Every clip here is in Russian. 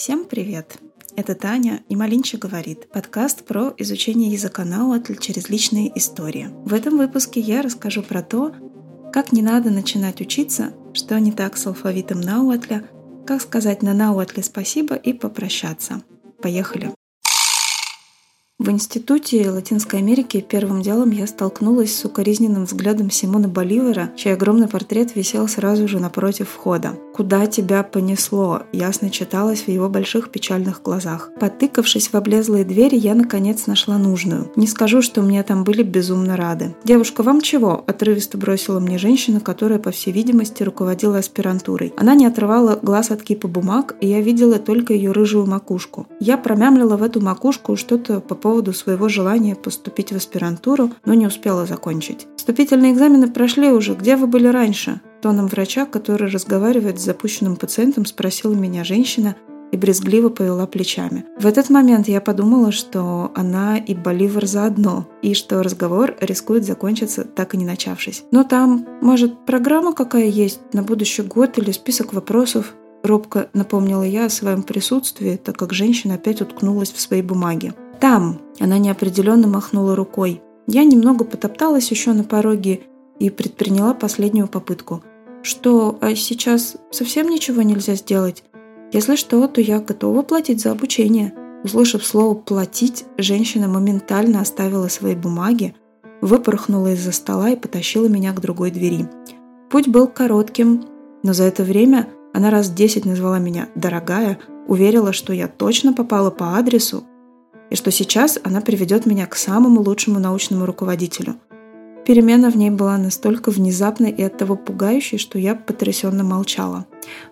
Всем привет! Это Таня и Малинча говорит. Подкаст про изучение языка науатль через личные истории. В этом выпуске я расскажу про то, как не надо начинать учиться, что не так с алфавитом науатля, как сказать на науатле спасибо и попрощаться. Поехали! В Институте Латинской Америки первым делом я столкнулась с укоризненным взглядом Симона Боливара, чей огромный портрет висел сразу же напротив входа. «Куда тебя понесло?» ясно читалось в его больших печальных глазах. Потыкавшись в облезлые двери, я наконец нашла нужную. Не скажу, что мне там были безумно рады. «Девушка, вам чего?» – отрывисто бросила мне женщина, которая, по всей видимости, руководила аспирантурой. Она не отрывала глаз от кипа бумаг, и я видела только ее рыжую макушку. Я промямлила в эту макушку что-то по поводу своего желания поступить в аспирантуру, но не успела закончить. Вступительные экзамены прошли уже. Где вы были раньше? Тоном врача, который разговаривает с запущенным пациентом, спросила меня женщина и брезгливо повела плечами. В этот момент я подумала, что она и Боливар заодно, и что разговор рискует закончиться, так и не начавшись. Но там, может, программа какая есть на будущий год или список вопросов? Робко напомнила я о своем присутствии, так как женщина опять уткнулась в свои бумаги. «Там!» – она неопределенно махнула рукой. Я немного потопталась еще на пороге и предприняла последнюю попытку. «Что, а сейчас совсем ничего нельзя сделать? Если что, то я готова платить за обучение». Услышав слово «платить», женщина моментально оставила свои бумаги, выпорхнула из-за стола и потащила меня к другой двери. Путь был коротким, но за это время она раз десять назвала меня «дорогая», уверила, что я точно попала по адресу, и что сейчас она приведет меня к самому лучшему научному руководителю. Перемена в ней была настолько внезапной и оттого пугающей, что я потрясенно молчала.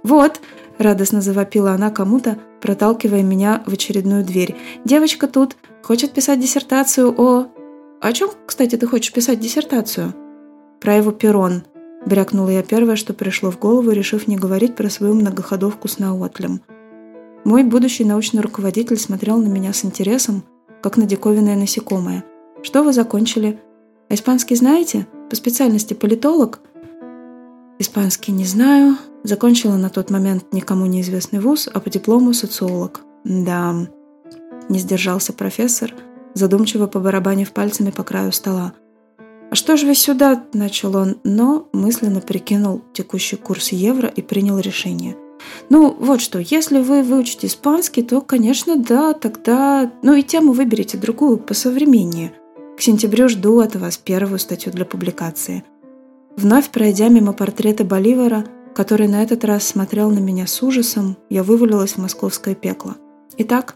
«Вот!» – радостно завопила она кому-то, проталкивая меня в очередную дверь. «Девочка тут хочет писать диссертацию о...» «О чем, кстати, ты хочешь писать диссертацию?» «Про его перрон», – брякнула я первое, что пришло в голову, решив не говорить про свою многоходовку с Науатлем – мой будущий научный руководитель смотрел на меня с интересом, как на диковинное насекомое. «Что вы закончили? А испанский знаете? По специальности политолог?» «Испанский не знаю. Закончила на тот момент никому неизвестный вуз, а по диплому социолог». «Да...» Не сдержался профессор, задумчиво побарабанив пальцами по краю стола. «А что же вы сюда?» – начал он, но мысленно прикинул текущий курс евро и принял решение – ну, вот что, если вы выучите испанский, то, конечно, да, тогда... Ну и тему выберите другую, посовременнее. К сентябрю жду от вас первую статью для публикации. Вновь пройдя мимо портрета Боливара, который на этот раз смотрел на меня с ужасом, я вывалилась в московское пекло. Итак,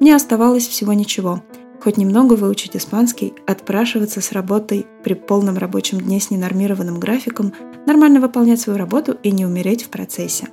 мне оставалось всего ничего. Хоть немного выучить испанский, отпрашиваться с работой при полном рабочем дне с ненормированным графиком, нормально выполнять свою работу и не умереть в процессе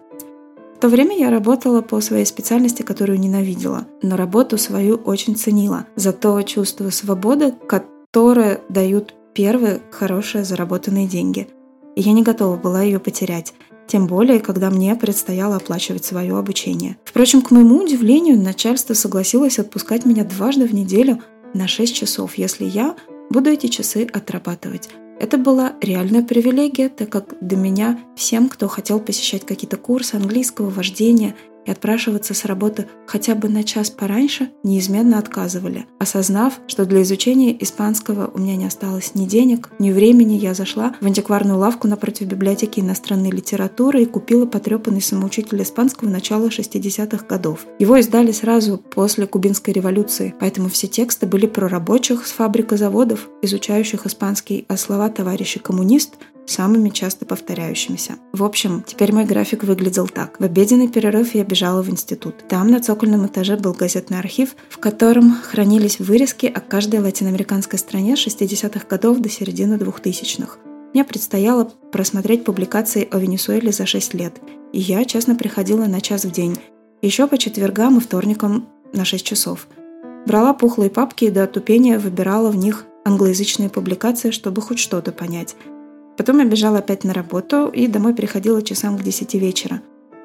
то время я работала по своей специальности, которую ненавидела, но работу свою очень ценила за то чувство свободы, которое дают первые хорошие заработанные деньги. И я не готова была ее потерять, тем более, когда мне предстояло оплачивать свое обучение. Впрочем, к моему удивлению, начальство согласилось отпускать меня дважды в неделю на 6 часов, если я буду эти часы отрабатывать. Это была реальная привилегия, так как до меня всем, кто хотел посещать какие-то курсы английского вождения и отпрашиваться с работы хотя бы на час пораньше, неизменно отказывали. Осознав, что для изучения испанского у меня не осталось ни денег, ни времени, я зашла в антикварную лавку напротив библиотеки иностранной литературы и купила потрепанный самоучитель испанского начала 60-х годов. Его издали сразу после Кубинской революции, поэтому все тексты были про рабочих с фабрик и заводов, изучающих испанский, а слова товарища коммунист самыми часто повторяющимися. В общем, теперь мой график выглядел так. В обеденный перерыв я бежала в институт. Там на цокольном этаже был газетный архив, в котором хранились вырезки о каждой латиноамериканской стране 60-х годов до середины 2000-х. Мне предстояло просмотреть публикации о Венесуэле за 6 лет, и я честно приходила на час в день, еще по четвергам и вторникам на 6 часов. Брала пухлые папки и до отупения выбирала в них англоязычные публикации, чтобы хоть что-то понять – Потом я бежала опять на работу и домой приходила часам к 10 вечера.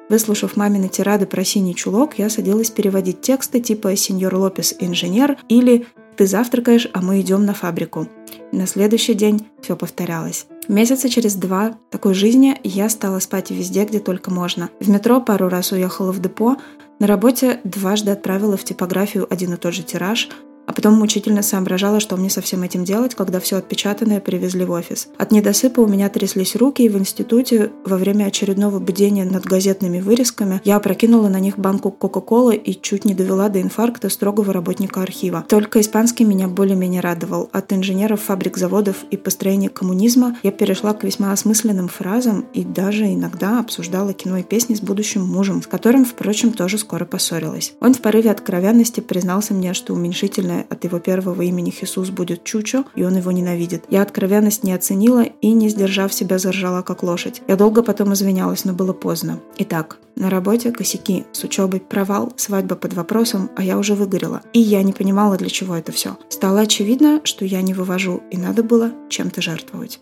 Выслушав мамины тирады про синий чулок, я садилась переводить тексты типа «Сеньор Лопес – инженер» или «Ты завтракаешь, а мы идем на фабрику». На следующий день все повторялось. Месяца через два такой жизни я стала спать везде, где только можно. В метро пару раз уехала в депо, На работе дважды отправила в типографию один и тот же тираж, а потом мучительно соображала, что мне со всем этим делать, когда все отпечатанное привезли в офис. От недосыпа у меня тряслись руки, и в институте во время очередного бдения над газетными вырезками я опрокинула на них банку Кока-Колы и чуть не довела до инфаркта строгого работника архива. Только испанский меня более-менее радовал. От инженеров фабрик, заводов и построения коммунизма я перешла к весьма осмысленным фразам и даже иногда обсуждала кино и песни с будущим мужем, с которым, впрочем, тоже скоро поссорилась. Он в порыве откровенности признался мне, что уменьшительное от его первого имени Хисус будет Чучо, и он его ненавидит. Я откровенность не оценила и, не сдержав себя, заржала как лошадь. Я долго потом извинялась, но было поздно. Итак, на работе косяки, с учебой провал, свадьба под вопросом, а я уже выгорела. И я не понимала, для чего это все. Стало очевидно, что я не вывожу, и надо было чем-то жертвовать.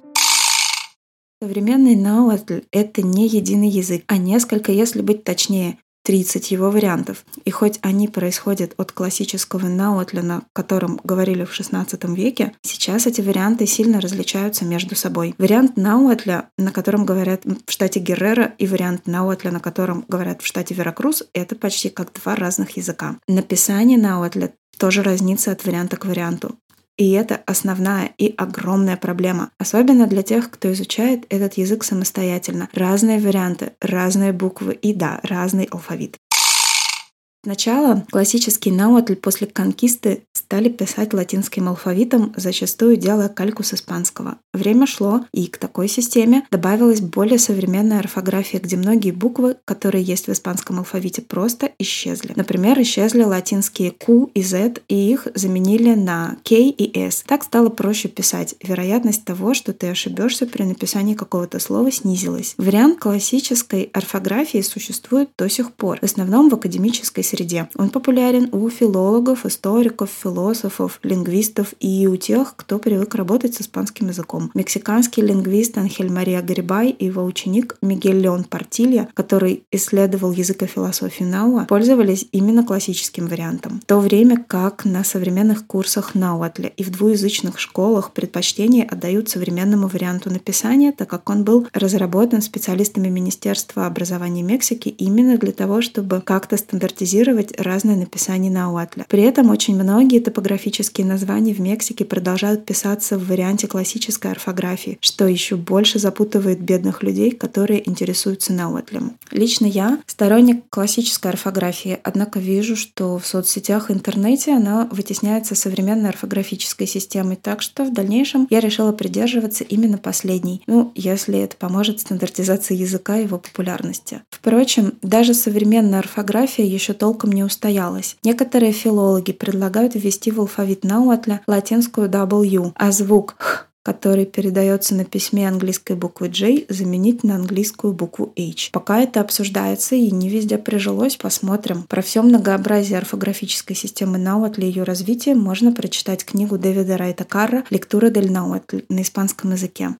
Современный науатль – это не единый язык, а несколько, если быть точнее, 30 его вариантов. И хоть они происходят от классического наутля, на котором говорили в XVI веке, сейчас эти варианты сильно различаются между собой. Вариант наутля, на котором говорят в штате Геррера, и вариант наутля, на котором говорят в штате Веракрус, это почти как два разных языка. Написание наутля тоже разнится от варианта к варианту. И это основная и огромная проблема, особенно для тех, кто изучает этот язык самостоятельно. Разные варианты, разные буквы и да, разный алфавит. Сначала классический науатль после конкисты стали писать латинским алфавитом, зачастую делая кальку с испанского. Время шло, и к такой системе добавилась более современная орфография, где многие буквы, которые есть в испанском алфавите, просто исчезли. Например, исчезли латинские Q и Z, и их заменили на K и S. Так стало проще писать. Вероятность того, что ты ошибешься при написании какого-то слова, снизилась. Вариант классической орфографии существует до сих пор, в основном в академической среде среде. Он популярен у филологов, историков, философов, лингвистов и у тех, кто привык работать с испанским языком. Мексиканский лингвист Анхель Мария Гарибай и его ученик Мигель Леон Портилья, который исследовал язык и философию Науа, пользовались именно классическим вариантом. В то время как на современных курсах Науатля и в двуязычных школах предпочтение отдают современному варианту написания, так как он был разработан специалистами Министерства образования Мексики именно для того, чтобы как-то стандартизировать адаптировать разное написание науатля. При этом очень многие топографические названия в Мексике продолжают писаться в варианте классической орфографии, что еще больше запутывает бедных людей, которые интересуются науатлем. Лично я сторонник классической орфографии, однако вижу, что в соцсетях и интернете она вытесняется современной орфографической системой, так что в дальнейшем я решила придерживаться именно последней, ну, если это поможет стандартизации языка и его популярности. Впрочем, даже современная орфография еще толком толком не устоялась. Некоторые филологи предлагают ввести в алфавит Науатля латинскую W, а звук «х» который передается на письме английской буквы J, заменить на английскую букву H. Пока это обсуждается и не везде прижилось, посмотрим. Про все многообразие орфографической системы Науатли и ее развитие можно прочитать книгу Дэвида Райта Карра «Лектура дель Науатли» на испанском языке.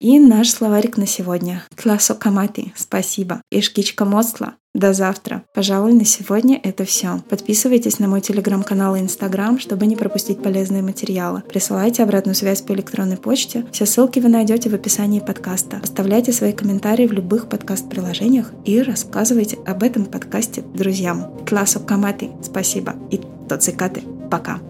И наш словарик на сегодня. Классо камати. Спасибо. Ишкичка моцла. До завтра. Пожалуй, на сегодня это все. Подписывайтесь на мой телеграм-канал и инстаграм, чтобы не пропустить полезные материалы. Присылайте обратную связь по электронной почте. Все ссылки вы найдете в описании подкаста. Оставляйте свои комментарии в любых подкаст-приложениях и рассказывайте об этом подкасте друзьям. Классу Камати. Спасибо. И тоцикаты. Пока.